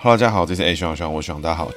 哈喽，大家好，这是 A 徐徐，我徐大家好。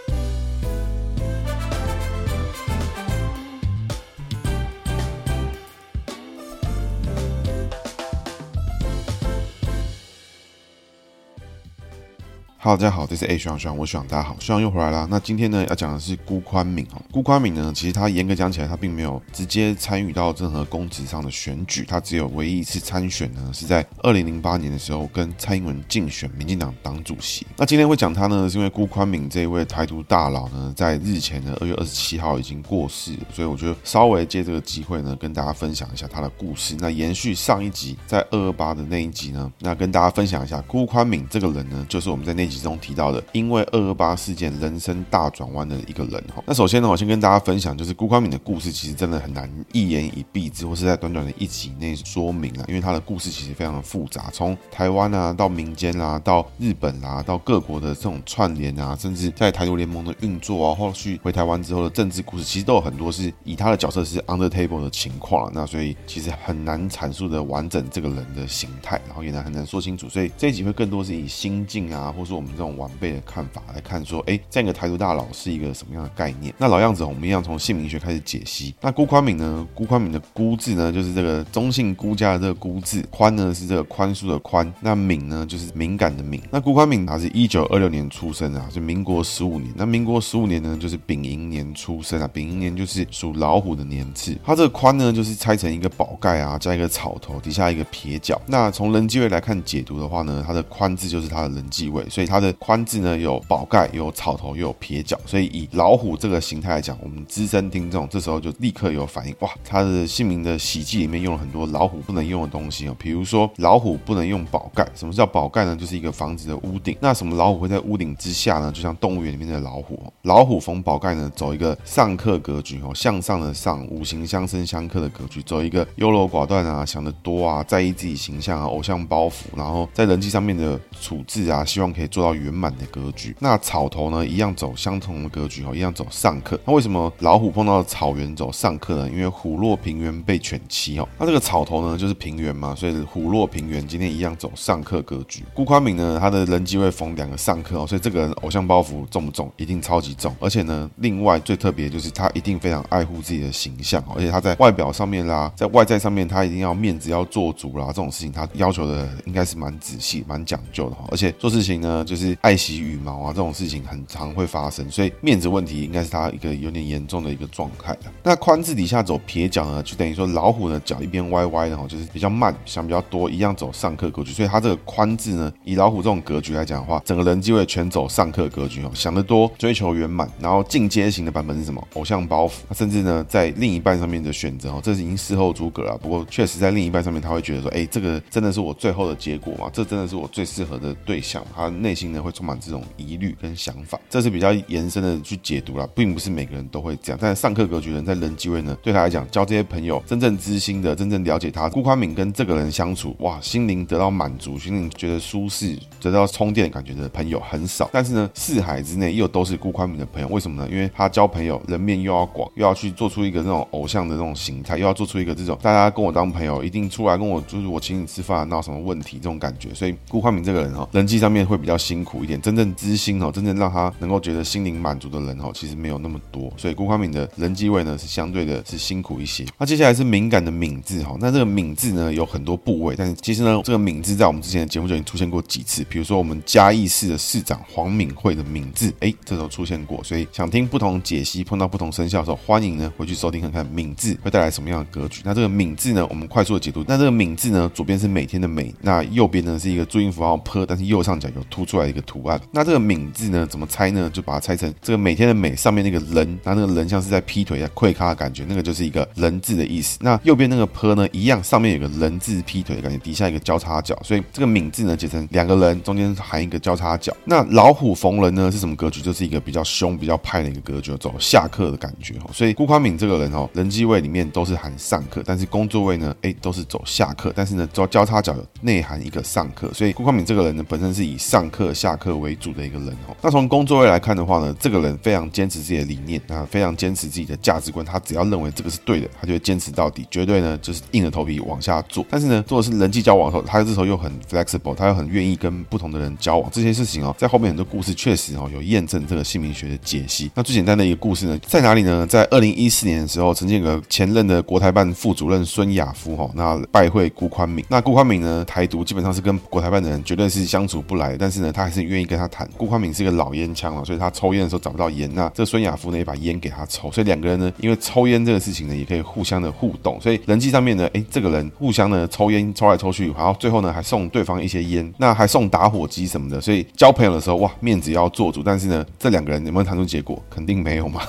哈喽，大家好，这是 A 徐徐，我徐大家好，徐又回来啦。那今天呢，要讲的是辜宽敏哦。辜宽敏呢，其实他严格讲起来，他并没有直接参与到任何公职上的选举，他只有唯一一次参选呢，是在二零零八年的时候跟蔡英文竞选民进党党主席。那今天会讲他呢，是因为辜宽敏这一位台独大佬呢，在日前的二月二十七号已经过世，所以我觉得稍微借这个机会呢，跟大家分享一下他的故事。那延续上一集在二二八的那一集呢，那跟大家分享一下辜宽敏这个人呢，就是我们在那。其中提到的，因为二二八事件人生大转弯的一个人哈。那首先呢，我先跟大家分享，就是辜宽敏的故事，其实真的很难一言以蔽之，或是在短短的一集内说明啊。因为他的故事其实非常的复杂，从台湾啊到民间啊，到日本啊，到各国的这种串联啊，甚至在台独联盟的运作啊，后续回台湾之后的政治故事，其实都有很多是以他的角色是 under table 的情况。那所以其实很难阐述的完整这个人的形态，然后也难很难说清楚。所以这一集会更多是以心境啊，或是我我们这种晚辈的看法来看，说，哎，这样一个台独大佬是一个什么样的概念？那老样子，我们一样从姓名学开始解析。那辜宽敏呢？辜宽敏的辜字呢，就是这个中姓辜家的这个辜字，宽呢是这个宽恕的宽，那敏呢就是敏感的敏。那辜宽敏他是一九二六年出生啊，就民国十五年。那民国十五年呢，就是丙寅年出生啊，丙寅年就是属老虎的年次。它这个宽呢，就是拆成一个宝盖啊，加一个草头，底下一个撇角。那从人际位来看解读的话呢，它的宽字就是它的人际位，所以它的宽。字呢，有宝盖，有草头，又有撇角，所以以老虎这个形态来讲，我们资深听众这时候就立刻有反应，哇，他的姓名的喜忌里面用了很多老虎不能用的东西哦，比如说老虎不能用宝盖，什么叫宝盖呢？就是一个房子的屋顶，那什么老虎会在屋顶之下呢？就像动物园里面的老虎，老虎逢宝盖呢，走一个上克格局哦，向上的上，五行相生相克的格局，走一个优柔寡断啊，想得多啊，在意自己形象啊，偶像包袱，然后在人际上面的处置啊，希望可以做到圆满。的格局，那草头呢，一样走相同的格局哦，一样走上克。那为什么老虎碰到草原走上克呢？因为虎落平原被犬欺哦。那这个草头呢，就是平原嘛，所以虎落平原，今天一样走上克格局。辜宽敏呢，他的人机位逢两个上课哦，所以这个人偶像包袱重不重？一定超级重。而且呢，另外最特别就是他一定非常爱护自己的形象，而且他在外表上面啦，在外在上面，他一定要面子要做足啦，这种事情他要求的应该是蛮仔细、蛮讲究的哈。而且做事情呢，就是爱。惜羽毛啊，这种事情很常会发生，所以面子问题应该是他一个有点严重的一个状态。那宽字底下走撇角呢，就等于说老虎的脚一边歪歪的哈，就是比较慢，想比较多，一样走上克格局。所以他这个宽字呢，以老虎这种格局来讲的话，整个人就会全走上克格局哦，想得多，追求圆满，然后进阶型的版本是什么？偶像包袱，甚至呢，在另一半上面的选择哦，这是已经事后诸葛了。不过确实在另一半上面，他会觉得说，哎，这个真的是我最后的结果吗？这真的是我最适合的对象？他内心心呢会。充满这种疑虑跟想法，这是比较延伸的去解读啦，并不是每个人都会这样。但上课格局人在人际位呢，对他来讲，交这些朋友，真正知心的，真正了解他，顾宽敏跟这个人相处，哇，心灵得到满足，心灵觉得舒适，得到充电感觉的朋友很少。但是呢，四海之内又都是顾宽敏的朋友，为什么呢？因为他交朋友人面又要广，又要去做出一个那种偶像的这种形态，又要做出一个这种大家跟我当朋友，一定出来跟我就是我请你吃饭，闹什么问题这种感觉。所以顾宽敏这个人哈，人际上面会比较辛苦一点。真正知心哦，真正让他能够觉得心灵满足的人哦，其实没有那么多，所以辜宽敏的人际位呢是相对的是辛苦一些。那接下来是敏感的敏字哈，那这个敏字呢有很多部位，但是其实呢这个敏字在我们之前的节目就已经出现过几次，比如说我们嘉义市的市长黄敏惠的敏字，哎，这时候出现过，所以想听不同解析，碰到不同生肖的时候，欢迎呢回去收听看看敏字会带来什么样的格局。那这个敏字呢，我们快速的解读，那这个敏字呢，左边是每天的每，那右边呢是一个注音符号 ㄆ，但是右上角有凸出来一个图。案，那这个敏字呢，怎么猜呢？就把它猜成这个每天的每上面那个人，那那个人像是在劈腿、在跪咖的感觉，那个就是一个人字的意思。那右边那个坡呢，一样，上面有个人字劈腿的感觉，底下一个交叉角，所以这个敏字呢，解成两个人，中间含一个交叉角。那老虎逢人呢，是什么格局？就是一个比较凶、比较派的一个格局，走下克的感觉。所以辜宽敏这个人哦，人际位里面都是含上克，但是工作位呢，哎，都是走下克，但是呢，交交叉角有内含一个上克，所以辜宽敏这个人呢，本身是以上克。课下课为主的一个人哦。那从工作位来看的话呢，这个人非常坚持自己的理念啊，非常坚持自己的价值观。他只要认为这个是对的，他就会坚持到底，绝对呢就是硬着头皮往下做。但是呢，做的是人际交往的时候，他这时候又很 flexible，他又很愿意跟不同的人交往。这些事情哦，在后面很多故事确实哦有验证这个姓名学的解析。那最简单的一个故事呢，在哪里呢？在二零一四年的时候，曾经有个前任的国台办副主任孙亚夫哈，那拜会辜宽敏。那辜宽敏呢，台独基本上是跟国台办的人绝对是相处不来，但是呢，他还是愿意跟他谈。顾宽敏是一个老烟枪了，所以他抽烟的时候找不到烟，那这孙亚夫呢也把烟给他抽，所以两个人呢，因为抽烟这个事情呢，也可以互相的互动，所以人际上面呢，哎，这个人互相呢抽烟抽来抽去，然后最后呢还送对方一些烟，那还送打火机什么的，所以交朋友的时候哇，面子要做足。但是呢，这两个人有没有谈出结果？肯定没有嘛，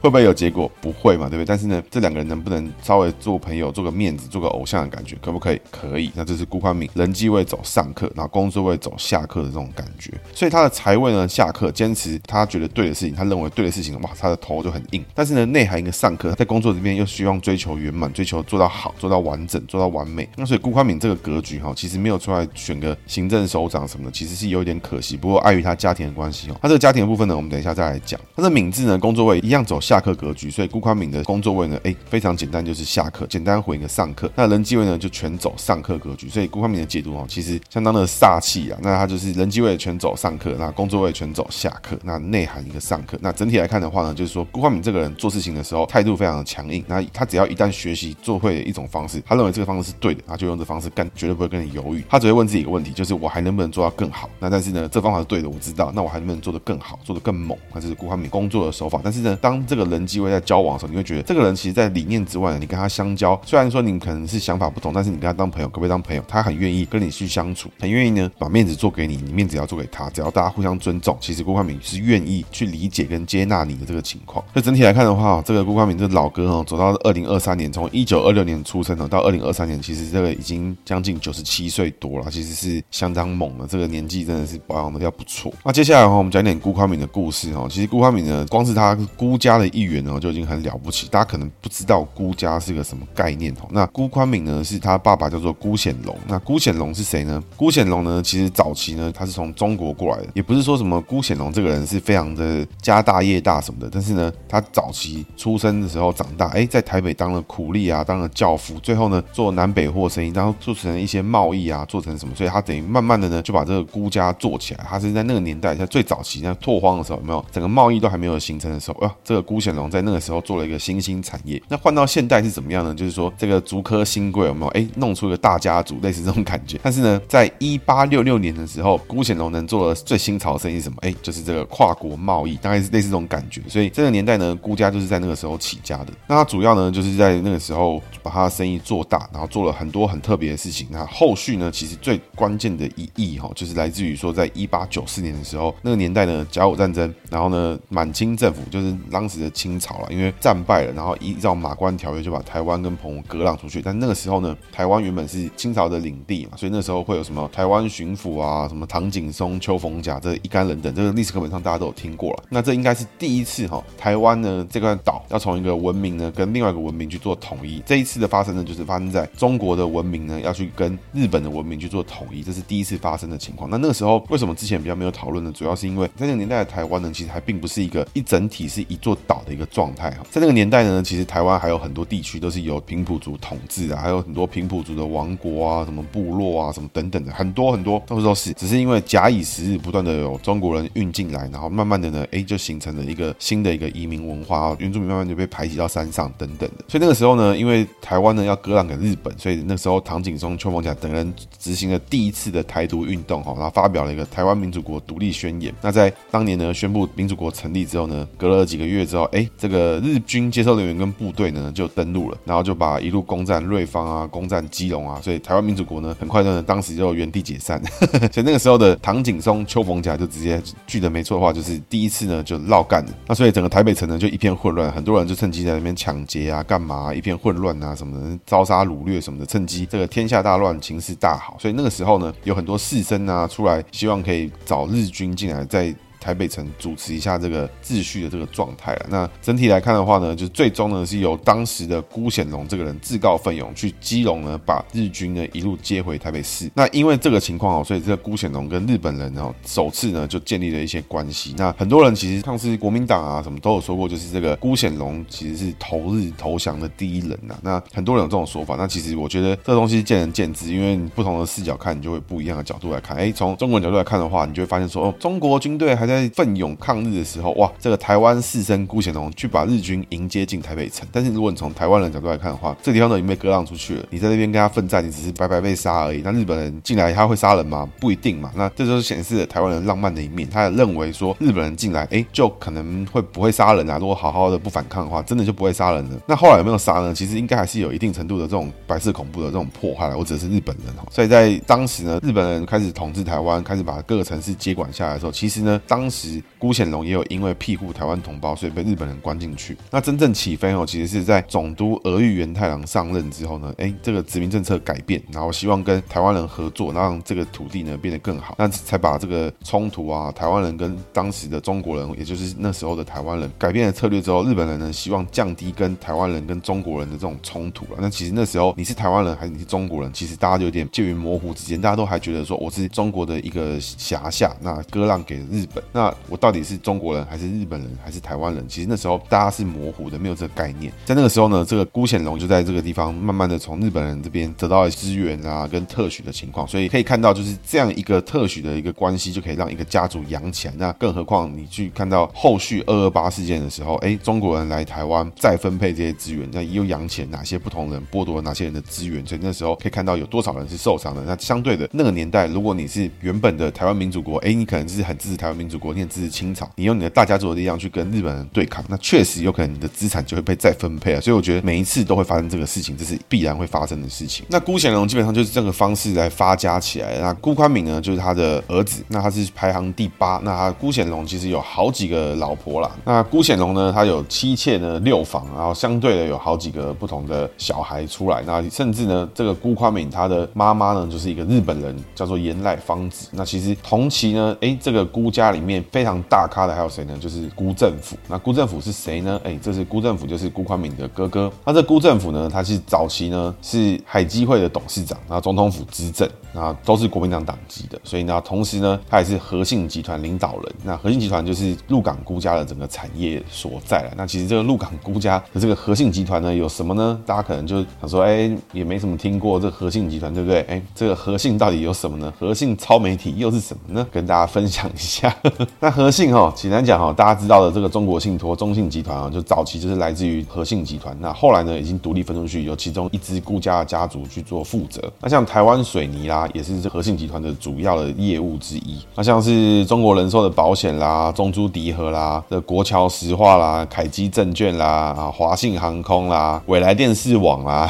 会不会有结果？不会嘛，对不对？但是呢，这两个人能不能稍微做朋友，做个面子，做个偶像的感觉，可不可以？可以。那这是顾宽敏人际会走上课，然后工作会走下课的这种感觉。所以他的财位呢，下课坚持他觉得对的事情，他认为对的事情，哇，他的头就很硬。但是呢，内涵一个上课，在工作这边又希望追求圆满，追求做到好，做到完整，做到完美。那所以辜宽敏这个格局哈，其实没有出来选个行政首长什么的，其实是有点可惜。不过碍于他家庭的关系哦，他这个家庭的部分呢，我们等一下再来讲。他的敏字呢，工作位一样走下课格局，所以辜宽敏的工作位呢，哎，非常简单，就是下课，简单回一个上课。那人机位呢，就全走上课格局，所以辜宽敏的解读哦，其实相当的煞气啊。那他就是人机位全走上课，那工作位全走下课，那内涵一个上课。那整体来看的话呢，就是说辜焕敏这个人做事情的时候态度非常的强硬。那他只要一旦学习做会的一种方式，他认为这个方式是对的，他就用这方式干，绝对不会跟你犹豫。他只会问自己一个问题，就是我还能不能做到更好？那但是呢，这方法是对的，我知道，那我还能不能做得更好，做得更猛？那这是辜焕敏工作的手法。但是呢，当这个人际会在交往的时候，你会觉得这个人其实在理念之外呢，你跟他相交，虽然说你可能是想法不同，但是你跟他当朋友，可不可以当朋友？他很愿意跟你去相处，很愿意呢把面子做给你，你面子只要做给他，只要大家互相尊重，其实辜宽敏是愿意去理解跟接纳你的这个情况。所以整体来看的话，这个辜宽敏这老哥哦，走到二零二三年，从一九二六年出生的到二零二三年，其实这个已经将近九十七岁多了，其实是相当猛的。这个年纪真的是保养的要不错。那接下来的话，我们讲点辜宽敏的故事哦。其实辜宽敏呢，光是他辜家的一员哦，就已经很了不起。大家可能不知道辜家是个什么概念哦。那辜宽敏呢，是他爸爸叫做辜显龙。那辜显龙是谁呢？辜显龙呢，其实早期呢，他是从从中国过来的，也不是说什么辜显龙这个人是非常的家大业大什么的。但是呢，他早期出生的时候长大，哎，在台北当了苦力啊，当了教父，最后呢，做南北货生意，然后做成一些贸易啊，做成什么，所以他等于慢慢的呢，就把这个辜家做起来。他是在那个年代，在最早期在拓荒的时候，有没有整个贸易都还没有形成的时候，哇，这个辜显龙在那个时候做了一个新兴产业。那换到现代是怎么样呢？就是说这个竹科新贵有没有？哎，弄出一个大家族，类似这种感觉。但是呢，在一八六六年的时候，辜显龙能做的最新潮的生意是什么？哎，就是这个跨国贸易，大概是类似这种感觉。所以这个年代呢，辜家就是在那个时候起家的。那他主要呢，就是在那个时候把他的生意做大，然后做了很多很特别的事情。那后续呢，其实最关键的一役哈，就是来自于说，在一八九四年的时候，那个年代呢，甲午战争，然后呢，满清政府就是当时的清朝了，因为战败了，然后依照马关条约就把台湾跟澎湖割让出去。但那个时候呢，台湾原本是清朝的领地嘛，所以那时候会有什么台湾巡抚啊，什么唐景景松、邱逢甲这一干人等，这个历史课本上大家都有听过了。那这应该是第一次哈，台湾呢这块岛要从一个文明呢跟另外一个文明去做统一。这一次的发生呢，就是发生在中国的文明呢要去跟日本的文明去做统一，这是第一次发生的情况。那那个时候为什么之前比较没有讨论呢？主要是因为在那个年代的台湾呢，其实还并不是一个一整体是一座岛的一个状态哈。在那个年代呢，其实台湾还有很多地区都是由平埔族统治啊，还有很多平埔族的王国啊、什么部落啊、什么等等的，很多很多都是都是。只是因为假以时日，不断的有中国人运进来，然后慢慢的呢，哎，就形成了一个新的一个移民文化，原住民慢慢就被排挤到山上等等的。所以那个时候呢，因为台湾呢要割让给日本，所以那时候唐景崧、邱逢甲等人执行了第一次的台独运动哈，然后发表了一个台湾民主国独立宣言。那在当年呢，宣布民主国成立之后呢，隔了几个月之后，哎，这个日军接收人员跟部队呢就登陆了，然后就把一路攻占瑞芳啊，攻占基隆啊，所以台湾民主国呢很快呢当时就原地解散。所以那个时候的唐景松、邱逢甲就直接记得没错的话，就是第一次呢就绕干了。那所以整个台北城呢就一片混乱，很多人就趁机在那边抢劫啊、干嘛，一片混乱啊什么的，招杀掳掠什么的，趁机这个天下大乱，情势大好。所以那个时候呢，有很多士绅啊出来，希望可以找日军进来在。台北城主持一下这个秩序的这个状态了。那整体来看的话呢，就最终呢是由当时的辜显荣这个人自告奋勇去基隆呢，把日军呢一路接回台北市。那因为这个情况哦，所以这个辜显荣跟日本人哦首次呢就建立了一些关系。那很多人其实像是国民党啊什么都有说过，就是这个辜显荣其实是投日投降的第一人呐。那很多人有这种说法。那其实我觉得这东西见仁见智，因为不同的视角看，你就会不一样的角度来看。哎，从中国人角度来看的话，你就会发现说，哦，中国军队还在在奋勇抗日的时候，哇，这个台湾士绅辜显荣去把日军迎接进台北城。但是如果你从台湾人角度来看的话，这地方都已经被割让出去了，你在那边跟他奋战，你只是白白被杀而已。那日本人进来他会杀人吗？不一定嘛。那这就是显示了台湾人浪漫的一面。他也认为说日本人进来，哎，就可能会不会杀人啊。如果好好的不反抗的话，真的就不会杀人了。那后来有没有杀呢？其实应该还是有一定程度的这种白色恐怖的这种破坏。我指的是日本人哦。所以在当时呢，日本人开始统治台湾，开始把各个城市接管下来的时候，其实呢，当当时辜显荣也有因为庇护台湾同胞，所以被日本人关进去。那真正起飞哦，其实是在总督俄玉元太郎上任之后呢，哎，这个殖民政策改变，然后希望跟台湾人合作，让这个土地呢变得更好，那才把这个冲突啊，台湾人跟当时的中国人，也就是那时候的台湾人改变了策略之后，日本人呢希望降低跟台湾人跟中国人的这种冲突了。那其实那时候你是台湾人还是你是中国人，其实大家就有点介于模糊之间，大家都还觉得说我是中国的一个辖下，那割让给日本，那我到底是中国人还是日本人还是台湾人？其实那时候大家是模糊的，没有这个概念。在那个时候呢，这个辜显荣就在这个地方慢慢的从日本人这边得到了资源啊，跟特许的情况，所以可以看到就是这样一个特许的一个关系，就可以让一个家族养起来。那更何况你去看到后续二二八事件的时候，哎，中国人来台湾再分配这些资源，那又养起了哪些不同人，剥夺了哪些人的资源？所以那时候可以看到有多少人是受伤的。那相对的那个年代，如果你是原本的台湾民主国，哎，你可能是很支持台湾民主国，你很支持清朝，你用你的大家族的力量去跟日本人对抗，那确实有可能你的资产就会被再分配啊。所以我觉得每一次都会发生这个事情，这是必然会发生的事情。那辜显荣基本上就是这个方式来发家起来。那辜宽敏呢，就是他的儿子，那他是排行第八。那他辜显荣其实有好几个老婆啦。那辜显荣呢，他有妻妾呢六房，然后相对的有好几个不同的小孩出来。那甚至呢，这个辜宽敏他的妈妈呢，就是一个日本人，叫做岩濑芳子。那其实同期呢，哎，这个辜家里面非常大咖的还有谁呢？就是辜政府。那辜政府是谁呢？哎，这是辜政府，就是辜宽敏的哥哥。那这辜政府呢，他是早期呢是海基会的董事长，然后总统府资政，那都是国民党党籍的。所以呢，同时呢，他也是和信集团领导人。那和信集团就是鹿港辜家的整个产业所在了。那其实这个鹿港辜家的这个和信集团呢，有什么呢？大家可能就想说，哎，也没什么听过这个和信集团，对不对？哎，这个和信到底有什么呢？和信超媒体又是什么呢？跟大家分享一下。那和信哈，简单讲哈，大家知道的这个中国信托、中信集团啊，就早期就是来自于和信集团。那后来呢，已经独立分出去，由其中一支顾家的家族去做负责。那像台湾水泥啦，也是和信集团的主要的业务之一。那像是中国人寿的保险啦、中珠迪和啦、的国桥石化啦、凯基证券啦、啊华信航空啦、未来电视网啦、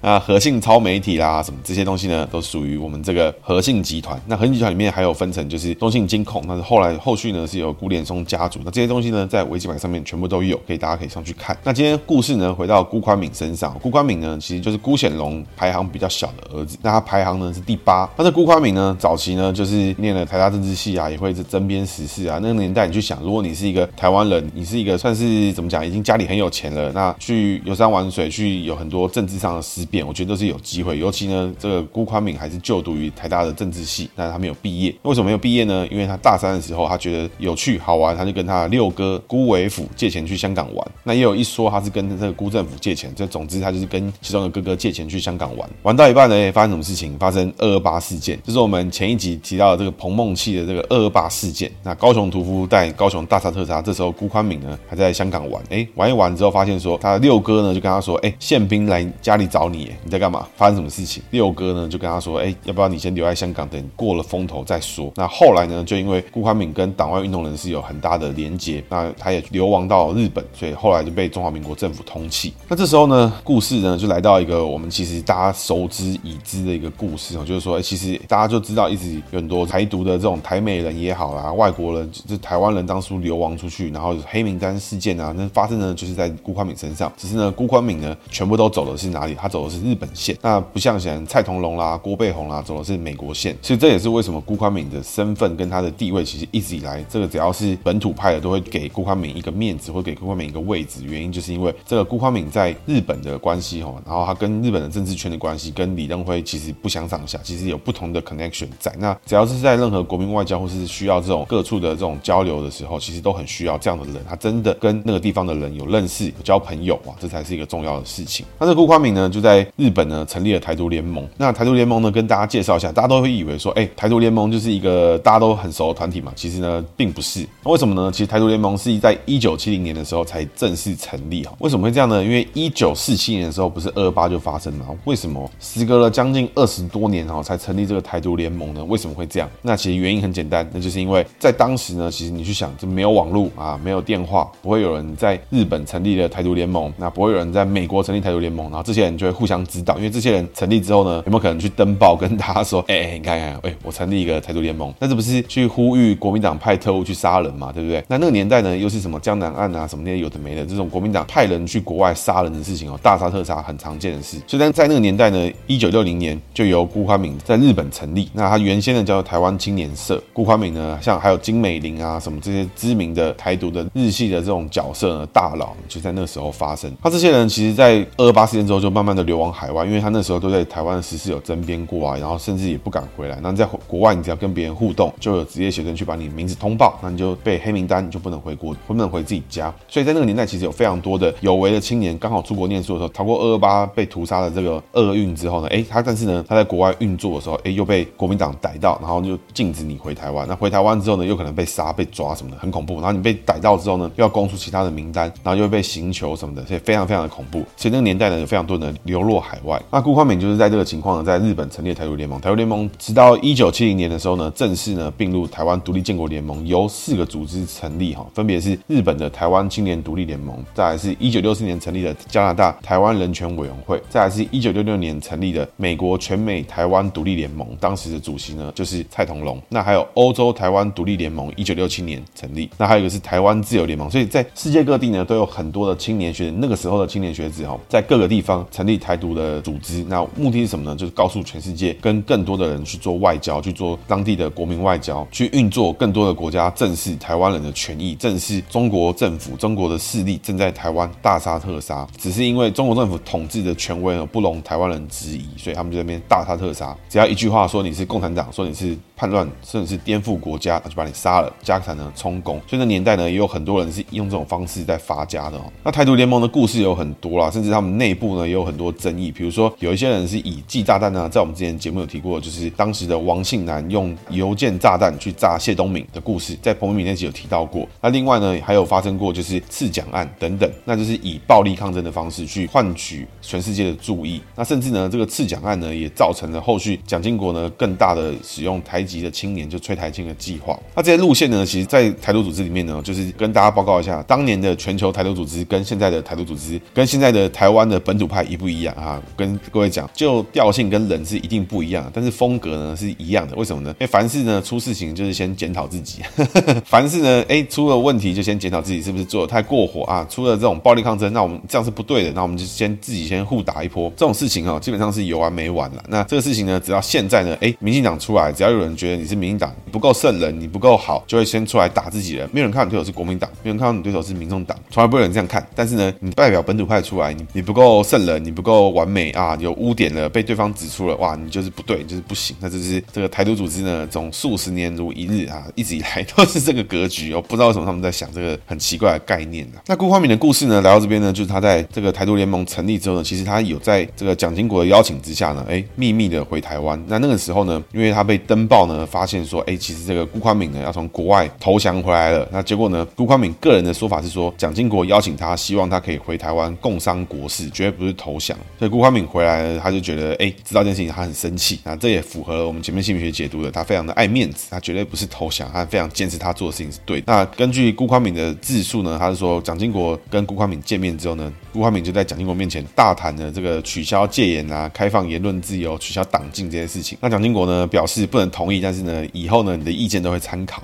啊和信超媒体啦，什么这些东西呢，都属于我们这个和信集团。那和信集团里面还有分成，就是中信金控，那是后来后续呢是由辜濂松家族。那这些东西呢，在维基百科上面全部都有，可以大家可以上去看。那今天故事呢，回到辜宽敏身上，辜宽敏呢，其实就是辜显荣排行比较小的儿子，那他排行呢是第八。那这辜宽敏呢，早期呢就是念了台大政治系啊，也会是争边时事啊。那个年代你去想，如果你是一个台湾人，你是一个算是怎么讲，已经家里很有钱了，那去游山玩水，去有很多政治上的思辨，我觉得都是有机会。尤其呢，这个辜宽敏还是就读于台大的政治系，但是他没有毕业。为什么没有毕业呢？因为他大三的时，之后他觉得有趣好玩，他就跟他六哥辜为甫借钱去香港玩。那也有一说他是跟这个辜振甫借钱，这总之他就是跟其中的哥哥借钱去香港玩。玩到一半呢，发生什么事情？发生二二八事件，就是我们前一集提到的这个彭孟缉的这个二二八事件。那高雄屠夫带高雄大杀特杀，这时候辜宽敏呢还在香港玩。哎，玩一玩之后发现说，他六哥呢就跟他说，哎，宪兵来家里找你，你在干嘛？发生什么事情？六哥呢就跟他说，哎，要不要你先留在香港，等过了风头再说。那后来呢，就因为辜宽敏跟党外运动人士有很大的连结，那他也流亡到日本，所以后来就被中华民国政府通缉。那这时候呢，故事呢就来到一个我们其实大家熟知已知的一个故事哦，就是说，其实大家就知道一直有很多台独的这种台美人也好啦，外国人就台湾人当初流亡出去，然后黑名单事件啊，那发生的就是在辜宽敏身上。只是呢，辜宽敏呢全部都走的是哪里？他走的是日本线，那不像像蔡同荣啦、郭背红啦走的是美国线。所以这也是为什么辜宽敏的身份跟他的地位其实一直以来这个只要是本土派的，都会给辜宽敏一个面子，或给辜宽敏一个位置。原因就是因为这个辜宽敏在日本的关系哦，然后他跟日本的政治圈的关系跟李登辉其实不相上下，其实有不同的 connection 在。那只要是在任何国民外交或是需要这种各处的这种交流的时候，其实都很需要这样的人。他真的跟那个地方的人有认识、有交朋友啊，这才是一个重要的事情。那这辜宽敏呢，就在日本呢成立了台独联盟。那台独联盟呢，跟大家介绍一下，大家都会以为说，哎，台独联盟就是一个大家都很熟的团体嘛。其实呢，并不是。为什么呢？其实台独联盟是在一九七零年的时候才正式成立哈。为什么会这样呢？因为一九四七年的时候，不是二八就发生了。为什么时隔了将近二十多年哈，才成立这个台独联盟呢？为什么会这样？那其实原因很简单，那就是因为在当时呢，其实你去想，就没有网络啊，没有电话，不会有人在日本成立了台独联盟，那不会有人在美国成立台独联盟，然后这些人就会互相指导，因为这些人成立之后呢，有没有可能去登报跟大家说，哎哎，你看看，哎，我成立一个台独联盟，那这不是去呼吁国民党派特务去杀人嘛，对不对？那那个年代呢，又是什么江南案啊，什么那些有的没的，这种国民党派人去国外杀人的事情哦，大杀特杀，很常见的事。所以在在那个年代呢，一九六零年就由辜宽敏在日本成立，那他原先呢叫做台湾青年社。辜宽敏呢，像还有金美玲啊，什么这些知名的台独的日系的这种角色呢，大佬就在那时候发生。他这些人其实，在二二八事件之后，就慢慢的流亡海外，因为他那时候都在台湾的时事有争辩过啊，然后甚至也不敢回来。那在国外，你只要跟别人互动，就有职业学生去把把你名字通报，那你就被黑名单，你就不能回国，不能回自己家。所以在那个年代，其实有非常多的有为的青年，刚好出国念书的时候，逃过二二八被屠杀的这个厄运之后呢，哎，他但是呢，他在国外运作的时候，哎，又被国民党逮到，然后就禁止你回台湾。那回台湾之后呢，又可能被杀、被抓什么的，很恐怖。然后你被逮到之后呢，又要供出其他的名单，然后又会被刑求什么的，所以非常非常的恐怖。所以那个年代呢，有非常多人流落海外。那辜宽敏就是在这个情况呢，在日本成立台独联盟。台独联盟直到一九七零年的时候呢，正式呢并入台湾独立建国联盟，由四个组织成立哈，分别是日本的台湾青年独立联盟，再来是一九六四年成立的加拿大台湾人权委员会，再来是一九六六年成立的美国全美台湾独立联盟，当时的主席呢就是蔡同龙。那还有欧洲台湾独立联盟，一九六七年成立。那还有一个是台湾自由联盟。所以在世界各地呢，都有很多的青年学那个时候的青年学子哈，在各个地方成立台独的组织。那目的是什么呢？就是告诉全世界，跟更多的人去做外交，去做当地的国民外交，去运作更多的国家正视台湾人的权益，正视中国政府、中国的势力正在台湾大杀特杀。只是因为中国政府统治的权威呢，不容台湾人质疑，所以他们就在那边大杀特杀。只要一句话说你是共产党，说你是叛乱，甚至是颠覆国家，那就把你杀了，家产呢充公。所以那年代呢，也有很多人是用这种方式在发家的哦。那台独联盟的故事有很多啦，甚至他们内部呢也有很多争议。比如说，有一些人是以寄炸弹呢，在我们之前节目有提过，就是当时的王庆南用邮件炸弹去炸谢东闵的故事，在彭明敏那集有提到过。那另外呢，还有发生过就是刺蒋案等等，那就是以暴力抗争的方式去换取全世界的注意。那甚至呢，这个刺蒋案呢，也造成了后续蒋经国呢更大的使用台籍的青年就催台青的计划。那这些路线呢，其实，在台独组织里面呢，就是跟大家报告一下，当年的全球台独组织跟现在的台独组织，跟现在的台湾的本土派一不一样啊？跟各位讲，就调性跟人是一定不一样，但是风格呢是一样的。为什么呢？因为凡事呢出事情就是先检讨自己，凡事呢哎出了问题就先检讨自己是不是做的太过火啊？出了这种暴力抗争，那我们这样是不对的，那我们就先自己先互打一波。这种事情啊，基本上是有完没完了。那这个事情呢，只要现在呢，哎，民进党出来，只要有人觉得你是民进党不够圣人，你不够好，就会先出来打自己人。没有人看到你对手是国民党，没有人看到你对手是民众党，从来不会有人这样看。但是呢，你代表本土派出来，你你不够圣人，你不够完美啊，有污点了，被对方指出了，哇，你就是不对，你就是不行。那这是这个台独组织呢，从数十年如一日啊，一直以来都是这个格局。我不知道为什么他们在想这个很奇怪的概念呢、啊？那辜宽敏的故事呢，来到这边呢，就是他在这个台独联盟成立之后呢，其实他有在这个蒋经国的邀请之下呢，哎，秘密的回台湾。那那个时候呢，因为他被登报呢，发现说，哎，其实这个辜宽敏呢要从国外投降回来了。那结果呢，辜宽敏个人的说法是说，蒋经国邀请他，希望他可以回台湾共商国事，绝对不是投降。所以辜宽敏回来了，他就觉得，哎，知道这件事情，他很生气。那这也符合了我们前面心理学解读的，他非常的爱面子，他绝对不是投降，他非常坚持他做的事情是对的。那根据辜宽敏的自述呢，他是说，蒋经国跟辜宽敏见面之后呢，辜宽敏就在蒋经国面前大谈了这个取消戒严啊、开放言论自由、取消党禁这些事情。那蒋经国呢表示不能同意，但是呢，以后呢你的意见都会参考。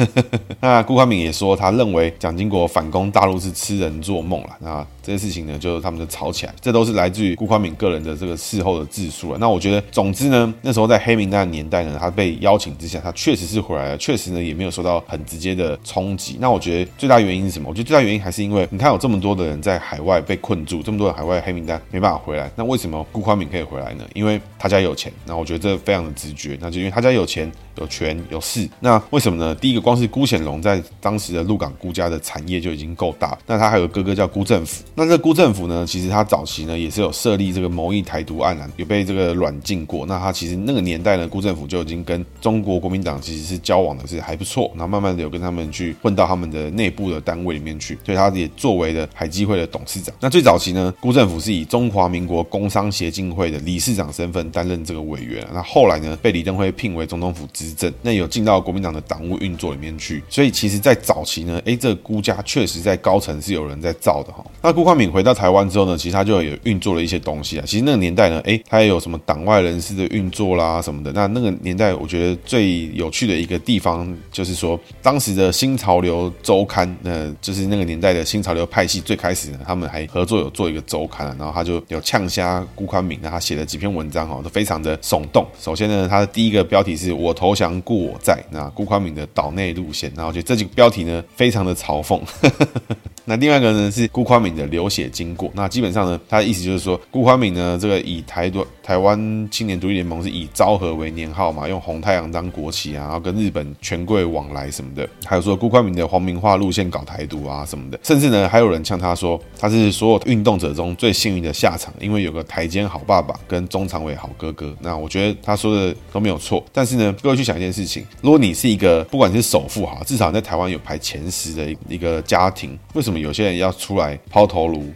那辜宽敏也说，他认为蒋经国反攻大陆是痴人做梦了。那这些事情呢，就他们就吵起来。这都是来自于辜宽敏个人的这个事后的自述了。那我觉得，总之呢，那时候在黑名单的年代呢，他被邀请之下，他确实是回来了，确实呢也没有受到很直接的冲击。那我觉得最大原因是什么？我觉得最大原因还是因为你看有这么多的人在海外被困住，这么多人海外黑名单没办法回来，那为什么辜宽敏可以回来呢？因为他家有钱。那我觉得这非常的直觉，那就因为他家有钱。有权有势，那为什么呢？第一个，光是辜显荣在当时的鹿港辜家的产业就已经够大，那他还有哥哥叫辜振甫，那这辜政府呢，其实他早期呢也是有设立这个谋议台独案啊，有被这个软禁过。那他其实那个年代呢，辜政府就已经跟中国国民党其实是交往的是还不错，然后慢慢的有跟他们去混到他们的内部的单位里面去，所以他也作为了海基会的董事长。那最早期呢，辜政府是以中华民国工商协进会的理事长身份担任这个委员，那后来呢被李登辉聘为总统府资。那有进到国民党的党务运作里面去，所以其实，在早期呢，哎，这个辜家确实在高层是有人在造的哈。那辜宽敏回到台湾之后呢，其实他就有运作了一些东西啊。其实那个年代呢，哎，他也有什么党外人士的运作啦什么的。那那个年代，我觉得最有趣的一个地方，就是说当时的新潮流周刊，那就是那个年代的新潮流派系最开始呢，他们还合作有做一个周刊，然后他就有呛虾辜宽敏，那他写了几篇文章哈，都非常的耸动。首先呢，他的第一个标题是我投降故我在，那辜宽敏的岛内路线，然后就这几个标题呢，非常的嘲讽。那另外一个呢是辜宽敏的流血经过，那基本上呢，他的意思就是说，辜宽敏呢这个以台独台湾青年独立联盟是以昭和为年号嘛，用红太阳当国旗啊，然后跟日本权贵往来什么的，还有说辜宽敏的皇民化路线搞台独啊什么的，甚至呢还有人呛他说他是所有运动者中最幸运的下场，因为有个台监好爸爸跟中常委好哥哥。那我觉得他说的都没有错，但是呢，各位去想一件事情，如果你是一个不管是首富哈，至少在台湾有排前十的一个家庭，为什么？有些人要出来抛头颅、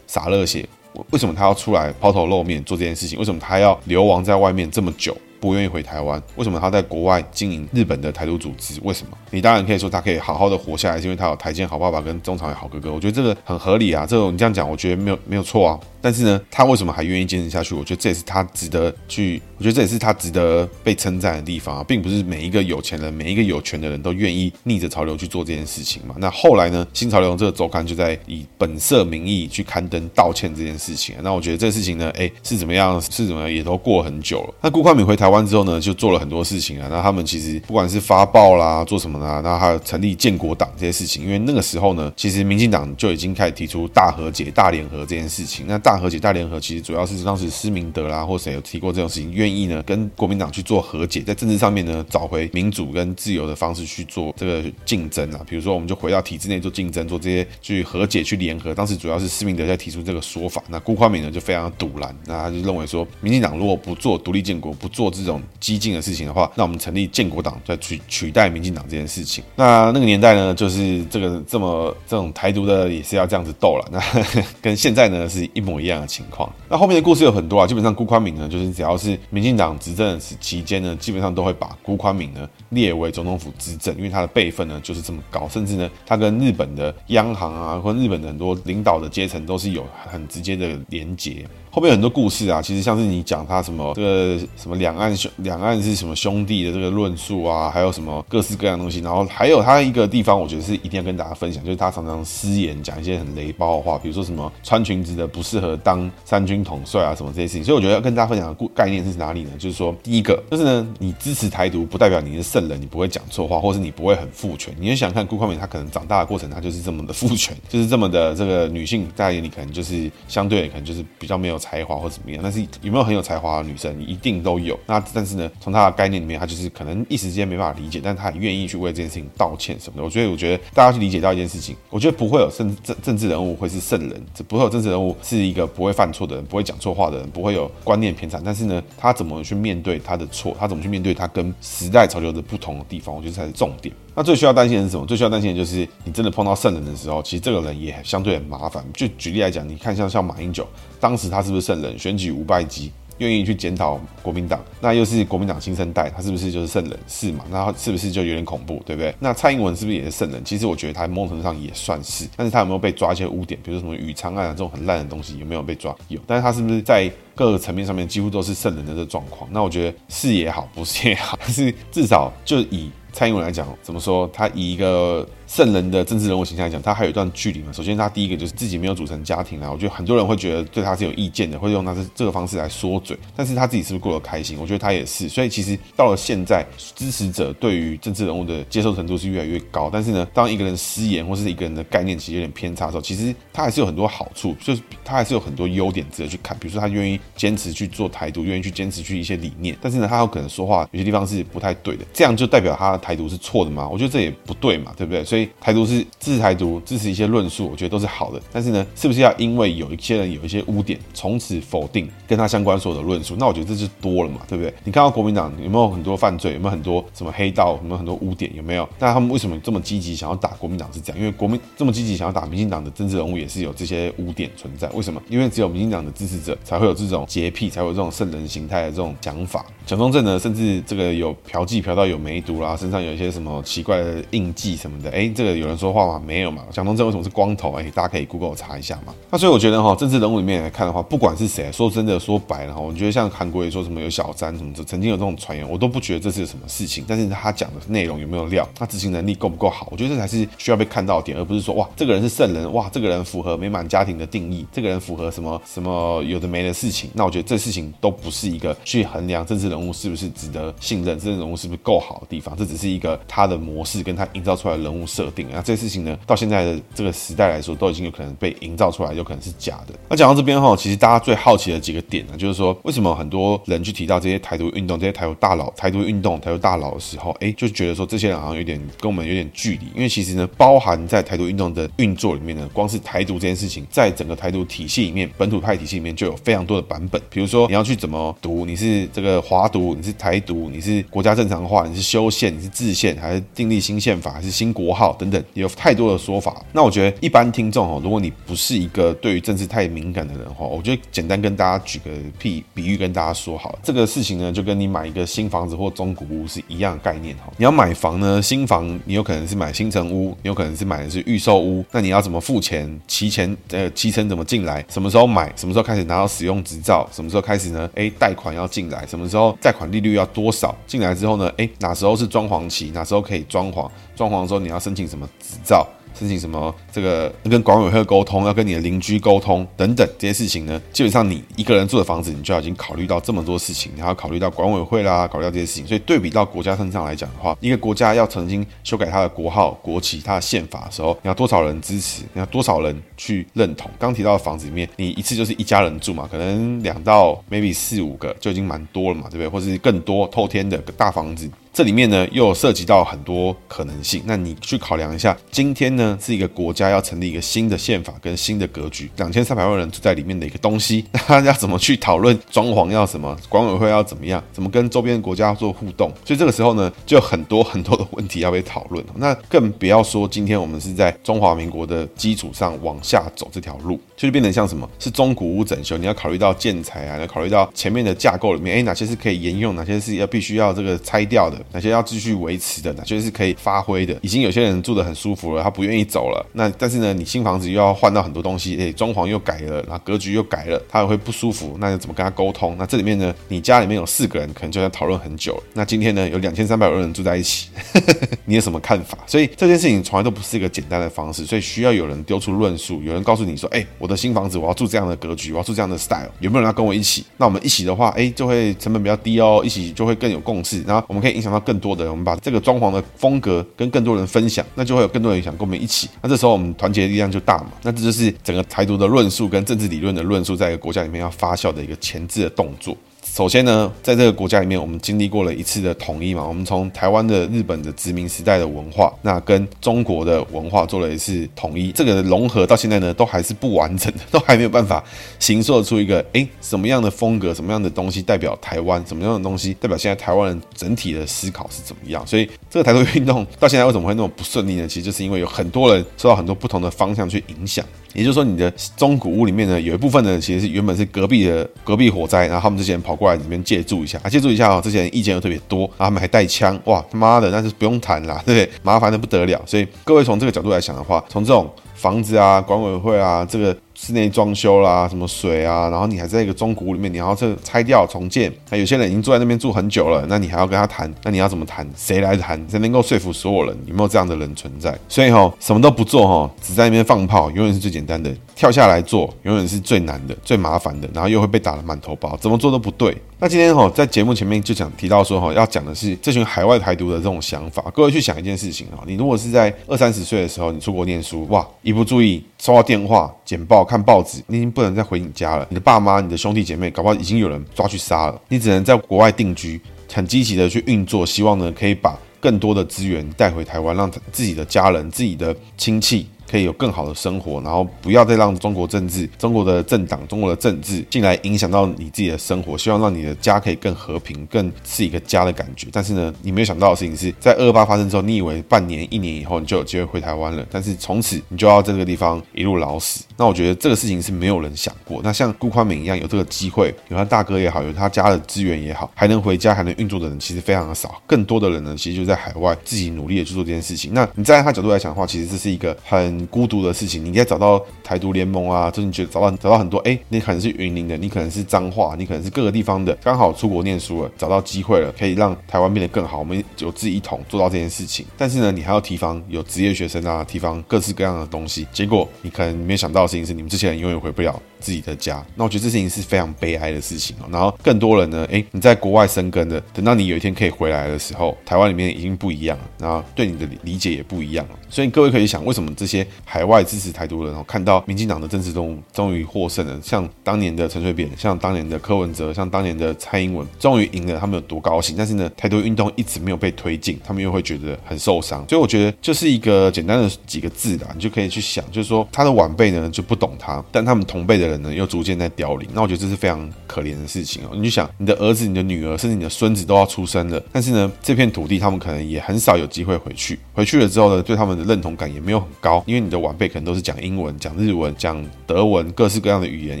洒热血，为什么他要出来抛头露面做这件事情？为什么他要流亡在外面这么久，不愿意回台湾？为什么他在国外经营日本的台独组织？为什么？你当然可以说他可以好好的活下来，是因为他有台建好爸爸跟中常委好哥哥。我觉得这个很合理啊，这种你这样讲，我觉得没有没有错啊。但是呢，他为什么还愿意坚持下去？我觉得这也是他值得去，我觉得这也是他值得被称赞的地方啊，并不是每一个有钱人、每一个有权的人都愿意逆着潮流去做这件事情嘛。那后来呢，新潮流这个周刊就在以本色名义去刊登道歉这件事情。那我觉得这个事情呢，哎，是怎么样？是怎么样？也都过很久了。那辜宽敏回台湾之后呢，就做了很多事情啊。那他们其实不管是发报啦，做什么啦，那还有成立建国党这些事情，因为那个时候呢，其实民进党就已经开始提出大和解、大联合这件事情。那大和解、大联合其实主要是当时施明德啦，或谁有提过这种事情，愿意呢跟国民党去做和解，在政治上面呢找回民主跟自由的方式去做这个竞争啊。比如说，我们就回到体制内做竞争，做这些去和解、去联合。当时主要是施明德在提出这个说法，那辜宽敏呢就非常的赌烂，那他就认为说，民进党如果不做独立建国，不做这种激进的事情的话，那我们成立建国党再取取代民进党这件事情。那那个年代呢，就是这个这么这种台独的也是要这样子斗了，那 跟现在呢是一模一样的情况。那后面的故事有很多啊，基本上辜宽敏呢，就是只要是民进党执政期间呢，基本上都会把辜宽敏呢列为总统府执政，因为他的辈分呢就是这么高，甚至呢他跟日本的央行啊，或日本的很多领导的阶层都是有很直接的连结。后面很多故事啊，其实像是你讲他什么这个什么两岸兄两岸是什么兄弟的这个论述啊，还有什么各式各样东西，然后还有他一个地方，我觉得是一定要跟大家分享，就是他常常失言，讲一些很雷包的话，比如说什么穿裙子的不适合当三军统帅啊，什么这些事情。所以我觉得要跟大家分享的故概念是哪里呢？就是说，第一个就是呢，你支持台独不代表你是人，你不会讲错话，或是你不会很父权。你就想看顾宽敏，他可能长大的过程，他就是这么的父权，就是这么的这个女性，在眼里可能就是相对可能就是比较没有才华或怎么样。但是有没有很有才华的女生，一定都有。那但是呢，从她的概念里面，她就是可能一时间没办法理解，但她也愿意去为这件事情道歉什么的。我觉得，我觉得大家去理解到一件事情，我觉得不会有政政政治人物会是圣人，不会有政治人物是一个不会犯错的人，不会讲错话的人，不会有观念偏差。但是呢，他怎么去面对他的错，他怎么去面对他跟时代潮流的不同的地方，我觉得才是重点。那最需要担心的是什么？最需要担心的就是你真的碰到圣人的时候，其实这个人也相对很麻烦。就举例来讲，你看像像马英九，当时他是不是圣人？选举五败绩。愿意去检讨国民党，那又是国民党新生代，他是不是就是圣人？是嘛？那他是不是就有点恐怖，对不对？那蔡英文是不是也是圣人？其实我觉得他某种程度上也算是，但是他有没有被抓一些污点？比如说什么宇昌案这种很烂的东西，有没有被抓？有，但是他是不是在各个层面上面几乎都是圣人的这个状况？那我觉得是也好，不是也好，但是至少就以。蔡英文来讲，怎么说？他以一个圣人的政治人物形象来讲，他还有一段距离嘛。首先，他第一个就是自己没有组成家庭啊，我觉得很多人会觉得对他是有意见的，会用他是这个方式来说嘴。但是他自己是不是过得开心？我觉得他也是。所以其实到了现在，支持者对于政治人物的接受程度是越来越高。但是呢，当一个人失言或是一个人的概念其实有点偏差的时候，其实他还是有很多好处，就是他还是有很多优点值得去看。比如说，他愿意坚持去做台独，愿意去坚持去一些理念。但是呢，他有可能说话有些地方是不太对的，这样就代表他的台独是错的吗？我觉得这也不对嘛，对不对？所以台独是支持台独，支持一些论述，我觉得都是好的。但是呢，是不是要因为有一些人有一些污点，从此否定跟他相关所有的论述？那我觉得这就多了嘛，对不对？你看到国民党有没有很多犯罪？有没有很多什么黑道？有没有很多污点？有没有？那他们为什么这么积极想要打国民党？是这样，因为国民这么积极想要打民进党的政治人物，也是有这些污点存在。为什么？因为只有民进党的支持者才会有这种洁癖，才会有这种圣人形态的这种想法。蒋中正呢，甚至这个有嫖妓嫖到有梅毒啦，身上有一些什么奇怪的印记什么的。哎，这个有人说话吗？没有嘛。蒋中正为什么是光头？哎，大家可以 Google 查一下嘛。那所以我觉得哈，政治人物里面来看的话，不管是谁，说真的说白了哈，我觉得像韩国也说什么有小三什么的，曾经有这种传言，我都不觉得这是什么事情。但是他讲的内容有没有料？他执行能力够不够好？我觉得这才是需要被看到的点，而不是说哇，这个人是圣人，哇，这个人符合美满家庭的定义，这个人符合什么什么有的没的事情。那我觉得这事情都不是一个去衡量政治人物是不是值得信任，政治人物是不是够好的地方。这只是一个他的模式跟他营造出来的人物设定。那这些事情呢，到现在的这个时代来说，都已经有可能被营造出来，有可能是假的。那讲到这边哈，其实大家最好奇的几个点呢，就是说为什么很多人去提到这些台独运动、这些台独大佬、台独运动、台独大佬的时候，哎，就觉得说这些人好像有点跟我们有点距离。因为其实呢，包含在台独运动的运作里面呢，光是台独这件事情，在整个台独体系里面，本土派体系里面就有非常多的版本。比如说你要去怎么读，你是这个华独，你是台独，你是国家正常化，你是修宪，你是制宪，还是订立新宪法，还是新国号等等，有太多的说法。那我觉得一般听众哦，如果你不是一个对于政治太敏感的人哈，我觉得简单跟大家举个譬比喻，跟大家说好了，这个事情呢，就跟你买一个新房子或中古屋是一样的概念哈。你要买房呢，新房你有可能是买新成屋，你有可能是买的是预售屋，那你要怎么付钱？期钱呃，期程怎么进来？什么时候买？什么时候开始拿到使用执照？什么时候开始呢？哎，贷款要进来？什么时候贷款利率要多少？进来之后呢？哎，哪时候是装潢期？哪时候可以装潢？装潢的时候你要申请什么执照？申请什么？这个跟管委会沟通，要跟你的邻居沟通等等这些事情呢？基本上你一个人住的房子，你就要已经考虑到这么多事情，你还要考虑到管委会啦，考虑到这些事情。所以对比到国家身上来讲的话，一个国家要曾经修改它的国号、国旗、它的宪法的时候，你要多少人支持？你要多少人去认同？刚提到的房子里面，你一次就是一家人住嘛，可能两到 maybe 四五个就已经蛮多了嘛，对不对？或是更多透天的大房子。这里面呢，又有涉及到很多可能性。那你去考量一下，今天呢是一个国家要成立一个新的宪法跟新的格局，两千三百万人住在里面的一个东西，那他要怎么去讨论装潢要什么，管委会要怎么样，怎么跟周边的国家做互动？所以这个时候呢，就很多很多的问题要被讨论。那更不要说今天我们是在中华民国的基础上往下走这条路，就是变成像什么是中古屋整修，你要考虑到建材啊，要考虑到前面的架构里面，哎，哪些是可以沿用，哪些是要必须要这个拆掉的。哪些要继续维持的，哪些是可以发挥的？已经有些人住得很舒服了，他不愿意走了。那但是呢，你新房子又要换到很多东西，诶，装潢又改了，然后格局又改了，他也会不舒服。那要怎么跟他沟通？那这里面呢，你家里面有四个人，可能就要讨论很久了。那今天呢，有两千三百多人住在一起，你有什么看法？所以这件事情从来都不是一个简单的方式，所以需要有人丢出论述，有人告诉你说，哎，我的新房子我要住这样的格局，我要住这样的 style，有没有人要跟我一起？那我们一起的话，哎，就会成本比较低哦，一起就会更有共识，然后我们可以影响到更多。的，我们把这个装潢的风格跟更多人分享，那就会有更多人想跟我们一起。那这时候我们团结的力量就大嘛。那这就是整个台独的论述跟政治理论的论述，在一个国家里面要发酵的一个前置的动作。首先呢，在这个国家里面，我们经历过了一次的统一嘛，我们从台湾的日本的殖民时代的文化，那跟中国的文化做了一次统一，这个融合到现在呢，都还是不完整的，都还没有办法形塑出一个诶什么样的风格，什么样的东西代表台湾，什么样的东西代表现在台湾人整体的思考是怎么样。所以这个台独运动到现在为什么会那么不顺利呢？其实就是因为有很多人受到很多不同的方向去影响。也就是说，你的中古屋里面呢，有一部分呢，其实是原本是隔壁的隔壁火灾，然后他们之前跑跑过来里面借住一下，啊，借住一下哦，之前意见又特别多，然后他们还带枪，哇，他妈的，那是不用谈啦，对不对？麻烦的不得了。所以各位从这个角度来想的话，从这种房子啊、管委会啊，这个。室内装修啦，什么水啊，然后你还在一个中古里面，你要这拆掉重建。那有些人已经住在那边住很久了，那你还要跟他谈，那你要怎么谈？谁来谈才能够说服所有人？有没有这样的人存在？所以哈，什么都不做哈，只在那边放炮，永远是最简单的；跳下来做，永远是最难的、最麻烦的，然后又会被打得满头包，怎么做都不对。那今天哈，在节目前面就讲提到说哈，要讲的是这群海外台独的这种想法。各位去想一件事情哈，你如果是在二三十岁的时候，你出国念书，哇，一不注意收到电话、简报、看报纸，你已经不能再回你家了。你的爸妈、你的兄弟姐妹，搞不好已经有人抓去杀了。你只能在国外定居，很积极的去运作，希望呢可以把更多的资源带回台湾，让自己的家人、自己的亲戚。可以有更好的生活，然后不要再让中国政治、中国的政党、中国的政治进来影响到你自己的生活。希望让你的家可以更和平，更是一个家的感觉。但是呢，你没有想到的事情是在二二八发生之后，你以为半年、一年以后你就有机会回台湾了，但是从此你就要在这个地方一路老死。那我觉得这个事情是没有人想过。那像辜宽敏一样有这个机会，有他大哥也好，有他家的资源也好，还能回家还能运作的人，其实非常的少。更多的人呢，其实就在海外自己努力的去做这件事情。那你站在他角度来讲的话，其实这是一个很孤独的事情。你应该找到台独联盟啊，就是你觉得找到找到很多，哎，你可能是云林的，你可能是彰化，你可能是各个地方的，刚好出国念书了，找到机会了，可以让台湾变得更好，我们有志一同做到这件事情。但是呢，你还要提防有职业学生啊，提防各式各样的东西。结果你可能没想到事情是，你们这些人永远回不了自己的家。那我觉得这事情是非常悲哀的事情哦。然后更多人呢，哎，你在国外生根的，等到你有一天可以回来的时候，台湾里面已经不一样了，然后对你的理解也不一样了。所以各位可以想，为什么这些海外支持台独的人看到民进党的政治中终于获胜了，像当年的陈水扁，像当年的柯文哲，像当年的蔡英文，终于赢了，他们有多高兴？但是呢，台独运动一直没有被推进，他们又会觉得很受伤。所以我觉得就是一个简单的几个字啦，你就可以去想，就是说他的晚辈呢就不懂他，但他们同辈的人呢又逐渐在凋零。那我觉得这是非常可怜的事情哦。你就想你的儿子、你的女儿，甚至你的孙子都要出生了，但是呢，这片土地他们可能也很少有机会回去。回去了之后呢，对他们的认同感也没有很高，因为你的晚辈可能都是讲英文、讲日文、讲德文，各式各样的语言，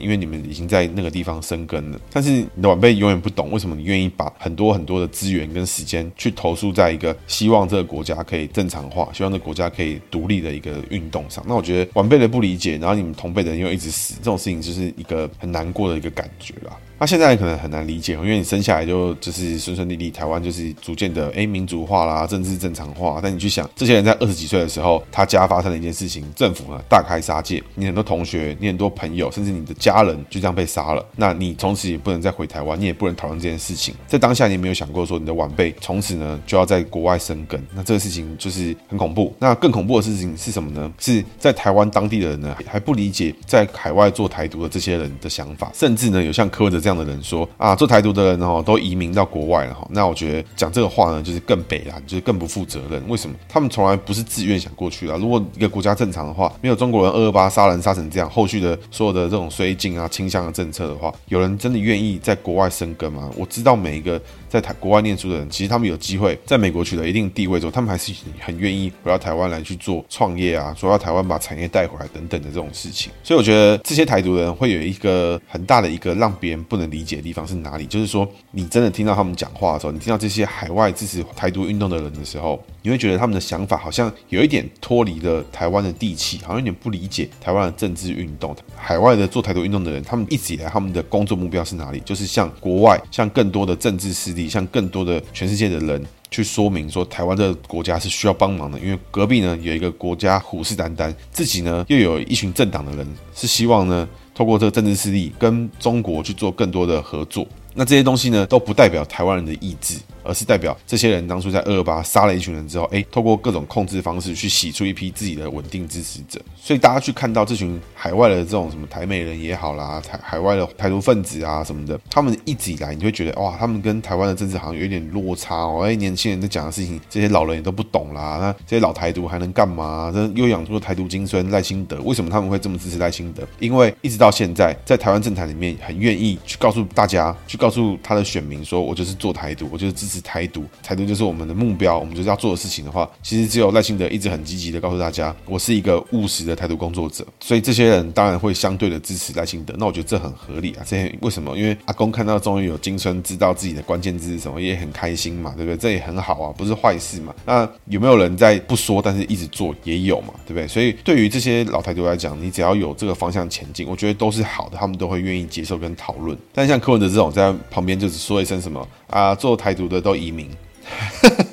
因为你们已经在那个地方生根了。但是你的晚辈永远不懂为什么你愿意把很多很多的资源跟时间去投诉在一个希望这个国家可以正常化、希望这个国家可以独立的一个运动上。那我觉得晚辈的不理解，然后你同辈的人又一直死，这种事情就是一个很难过的一个感觉啦。那现在可能很难理解，因为你生下来就就是顺顺利利，台湾就是逐渐的诶民族化啦，政治正常化。但你去想，这些人在二十几岁的时候，他家发生了一件事情，政府呢大开杀戒，你很多同学，你很多朋友，甚至你的家人就这样被杀了。那你从此也不能再回台湾，你也不能讨论这件事情。在当下，你没有想过说你的晚辈从此呢就要在国外生根，那这个事情就是很恐怖。那更恐怖的事情是什么呢？是在台湾当地的人呢还不理解在海外做台独的这些人的想法，甚至呢有像柯文哲这样。这样的人说啊，做台独的人哦，都移民到国外了哈。那我觉得讲这个话呢，就是更北然，就是更不负责任。为什么？他们从来不是自愿想过去的。如果一个国家正常的话，没有中国人二二八杀人杀成这样，后续的所有的这种绥靖啊、倾向的政策的话，有人真的愿意在国外生根吗？我知道每一个在台国外念书的人，其实他们有机会在美国取得一定地位之后，他们还是很愿意回到台湾来去做创业啊，说到台湾把产业带回来等等的这种事情。所以我觉得这些台独人会有一个很大的一个让别人不。能理解的地方是哪里？就是说，你真的听到他们讲话的时候，你听到这些海外支持台独运动的人的时候，你会觉得他们的想法好像有一点脱离了台湾的地气，好像有点不理解台湾的政治运动。海外的做台独运动的人，他们一直以来他们的工作目标是哪里？就是向国外、向更多的政治势力、向更多的全世界的人去说明说，台湾这个国家是需要帮忙的，因为隔壁呢有一个国家虎视眈眈，自己呢又有一群政党的人是希望呢。透过这个政治势力跟中国去做更多的合作，那这些东西呢都不代表台湾人的意志。而是代表这些人当初在二二八杀了一群人之后，哎，透过各种控制方式去洗出一批自己的稳定支持者。所以大家去看到这群海外的这种什么台美人也好啦，台海外的台独分子啊什么的，他们一直以来你会觉得哇，他们跟台湾的政治好像有点落差哦。哎，年轻人在讲的事情，这些老人也都不懂啦。那这些老台独还能干嘛？这又养出了台独精孙赖清德。为什么他们会这么支持赖清德？因为一直到现在，在台湾政坛里面很愿意去告诉大家，去告诉他的选民说，我就是做台独，我就是支持台独，台独就是我们的目标，我们就是要做的事情的话，其实只有赖清德一直很积极的告诉大家，我是一个务实的台独工作者，所以这些人当然会相对的支持赖清德。那我觉得这很合理啊。这为什么？因为阿公看到终于有金孙知道自己的关键字是什么，也很开心嘛，对不对？这也很好啊，不是坏事嘛。那有没有人在不说，但是一直做也有嘛，对不对？所以对于这些老台独来讲，你只要有这个方向前进，我觉得都是好的，他们都会愿意接受跟讨论。但像柯文哲这种在旁边就只说一声什么啊，做台独的都移民，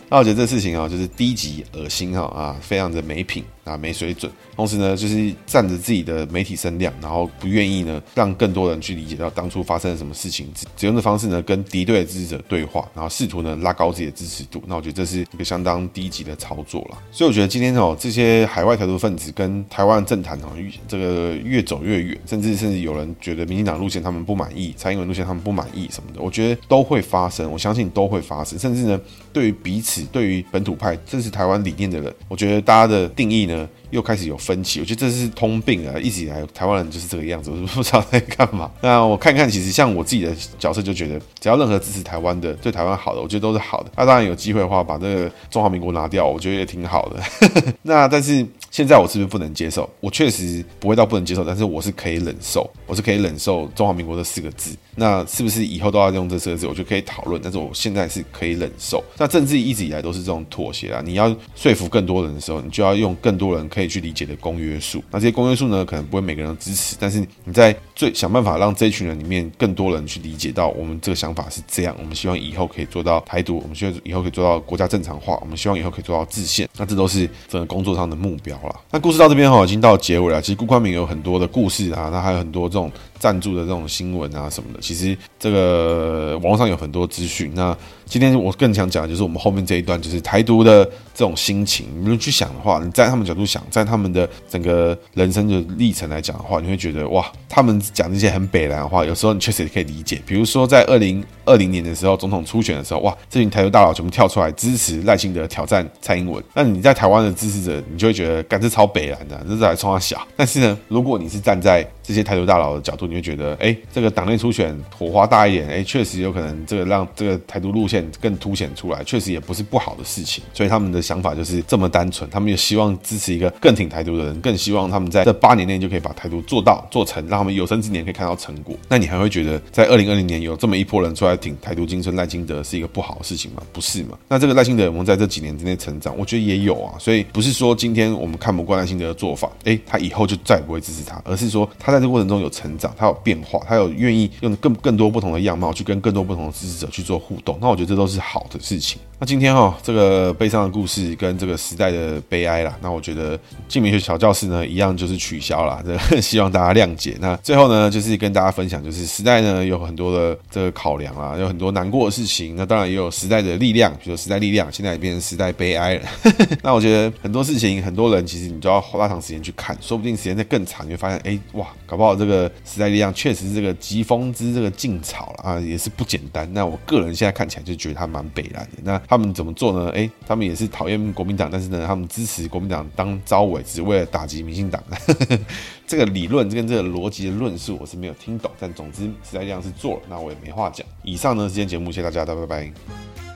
那我觉得这事情啊，就是低级、恶心哈啊，非常的没品。啊，没水准。同时呢，就是占着自己的媒体声量，然后不愿意呢让更多人去理解到当初发生了什么事情，只只用的方式呢跟敌对的支持者对话，然后试图呢拉高自己的支持度。那我觉得这是一个相当低级的操作了。所以我觉得今天哦，这些海外台独分子跟台湾政坛哦，这个越走越远，甚至甚至有人觉得民进党路线他们不满意，蔡英文路线他们不满意什么的，我觉得都会发生。我相信都会发生。甚至呢，对于彼此，对于本土派支持台湾理念的人，我觉得大家的定义呢。又开始有分歧，我觉得这是通病啊！一直以来台湾人就是这个样子，我不知道在干嘛。那我看看，其实像我自己的角色就觉得，只要任何支持台湾的、对台湾好的，我觉得都是好的。那当然有机会的话，把这个中华民国拿掉，我觉得也挺好的。那但是现在我是不是不能接受？我确实不会到不能接受，但是我是可以忍受，我是可以忍受中华民国这四个字。那是不是以后都要用这四个字？我就可以讨论。但是我现在是可以忍受。那政治一直以来都是这种妥协啊！你要说服更多人的时候，你就要用更多人可以去理解的公约数。那这些公约数呢，可能不会每个人都支持，但是你在最想办法让这一群人里面更多人去理解到，我们这个想法是这样。我们希望以后可以做到台独，我们希望以后可以做到国家正常化，我们希望以后可以做到制宪。那这都是整个工作上的目标了。那故事到这边哈，已经到结尾了。其实辜宽敏有很多的故事啊，那还有很多这种。赞助的这种新闻啊什么的，其实这个网络上有很多资讯。那今天我更想讲的就是我们后面这一段，就是台独的这种心情。你们去想的话，你在他们角度想，在他们的整个人生的历程来讲的话，你会觉得哇，他们讲这些很北蓝的话，有时候你确实也可以理解。比如说在二零二零年的时候，总统初选的时候，哇，这群台独大佬全部跳出来支持赖清德挑战蔡英文。那你在台湾的支持者，你就会觉得，干这超北蓝的，这是来冲他小。但是呢，如果你是站在这些台独大佬的角度，你会觉得，哎，这个党内初选火花大一点，哎，确实有可能这个让这个台独路线更凸显出来，确实也不是不好的事情。所以他们的想法就是这么单纯，他们也希望支持一个更挺台独的人，更希望他们在这八年内就可以把台独做到做成，让他们有生之年可以看到成果。那你还会觉得，在二零二零年有这么一波人出来挺台独金孙赖清德是一个不好的事情吗？不是嘛？那这个赖清德有没有在这几年之内成长？我觉得也有啊。所以不是说今天我们看不惯赖清德的做法，哎，他以后就再也不会支持他，而是说他在这过程中有成长，他有变化。他有愿意用更更多不同的样貌去跟更多不同的支持者去做互动，那我觉得这都是好的事情。那今天哈、哦，这个悲伤的故事跟这个时代的悲哀啦，那我觉得镜美学小教室呢一样就是取消了，这 希望大家谅解。那最后呢，就是跟大家分享，就是时代呢有很多的这个考量啊，有很多难过的事情。那当然也有时代的力量，比如时代力量现在也变成时代悲哀了。那我觉得很多事情，很多人其实你就要花长时间去看，说不定时间再更长，你会发现，哎哇，搞不好这个时代力量确实是这个疾风知这个劲草了啊，也是不简单。那我个人现在看起来就觉得它蛮北然的。那他们怎么做呢？诶，他们也是讨厌国民党，但是呢，他们支持国民党当招委，只为了打击民进党。这个理论跟这个逻辑的论述，我是没有听懂。但总之，实在这样是做了，那我也没话讲。以上呢，今天节目，谢谢大家，拜拜。